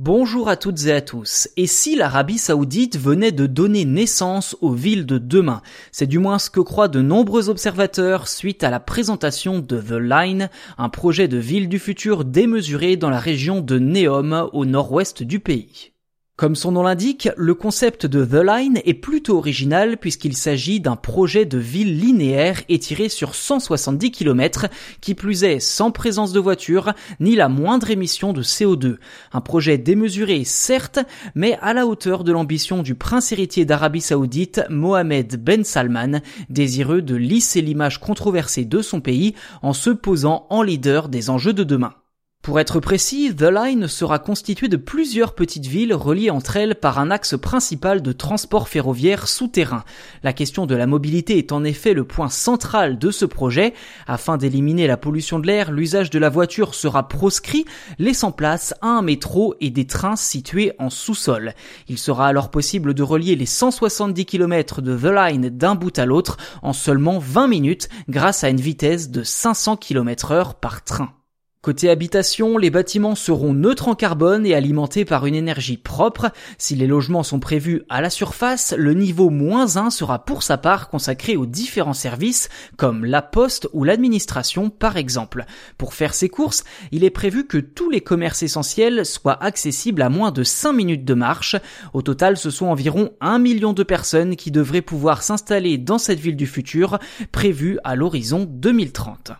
Bonjour à toutes et à tous. Et si l'Arabie Saoudite venait de donner naissance aux villes de demain? C'est du moins ce que croient de nombreux observateurs suite à la présentation de The Line, un projet de ville du futur démesuré dans la région de Neom au nord-ouest du pays. Comme son nom l'indique, le concept de The Line est plutôt original puisqu'il s'agit d'un projet de ville linéaire étiré sur 170 km, qui plus est sans présence de voiture ni la moindre émission de CO2. Un projet démesuré certes, mais à la hauteur de l'ambition du prince héritier d'Arabie Saoudite, Mohamed Ben Salman, désireux de lisser l'image controversée de son pays en se posant en leader des enjeux de demain. Pour être précis, The Line sera constitué de plusieurs petites villes reliées entre elles par un axe principal de transport ferroviaire souterrain. La question de la mobilité est en effet le point central de ce projet. Afin d'éliminer la pollution de l'air, l'usage de la voiture sera proscrit, laissant place à un métro et des trains situés en sous-sol. Il sera alors possible de relier les 170 km de The Line d'un bout à l'autre en seulement 20 minutes grâce à une vitesse de 500 km heure par train. Côté habitation, les bâtiments seront neutres en carbone et alimentés par une énergie propre. Si les logements sont prévus à la surface, le niveau moins 1 sera pour sa part consacré aux différents services comme la poste ou l'administration par exemple. Pour faire ses courses, il est prévu que tous les commerces essentiels soient accessibles à moins de 5 minutes de marche. Au total, ce sont environ 1 million de personnes qui devraient pouvoir s'installer dans cette ville du futur prévue à l'horizon 2030.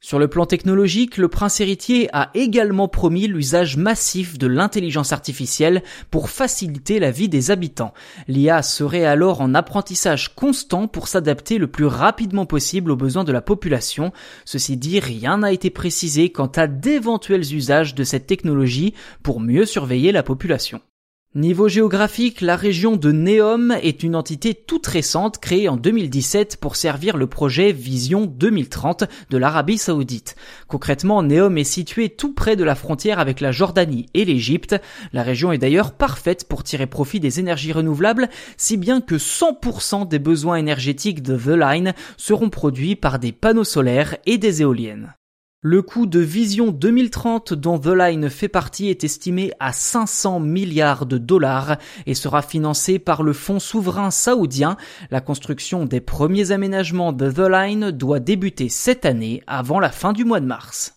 Sur le plan technologique, le prince héritier a également promis l'usage massif de l'intelligence artificielle pour faciliter la vie des habitants. L'IA serait alors en apprentissage constant pour s'adapter le plus rapidement possible aux besoins de la population. Ceci dit, rien n'a été précisé quant à d'éventuels usages de cette technologie pour mieux surveiller la population. Niveau géographique, la région de Neom est une entité toute récente créée en 2017 pour servir le projet Vision 2030 de l'Arabie Saoudite. Concrètement, Neom est situé tout près de la frontière avec la Jordanie et l'Égypte. La région est d'ailleurs parfaite pour tirer profit des énergies renouvelables, si bien que 100% des besoins énergétiques de The Line seront produits par des panneaux solaires et des éoliennes. Le coût de Vision 2030 dont The Line fait partie est estimé à 500 milliards de dollars et sera financé par le fonds souverain saoudien. La construction des premiers aménagements de The Line doit débuter cette année avant la fin du mois de mars.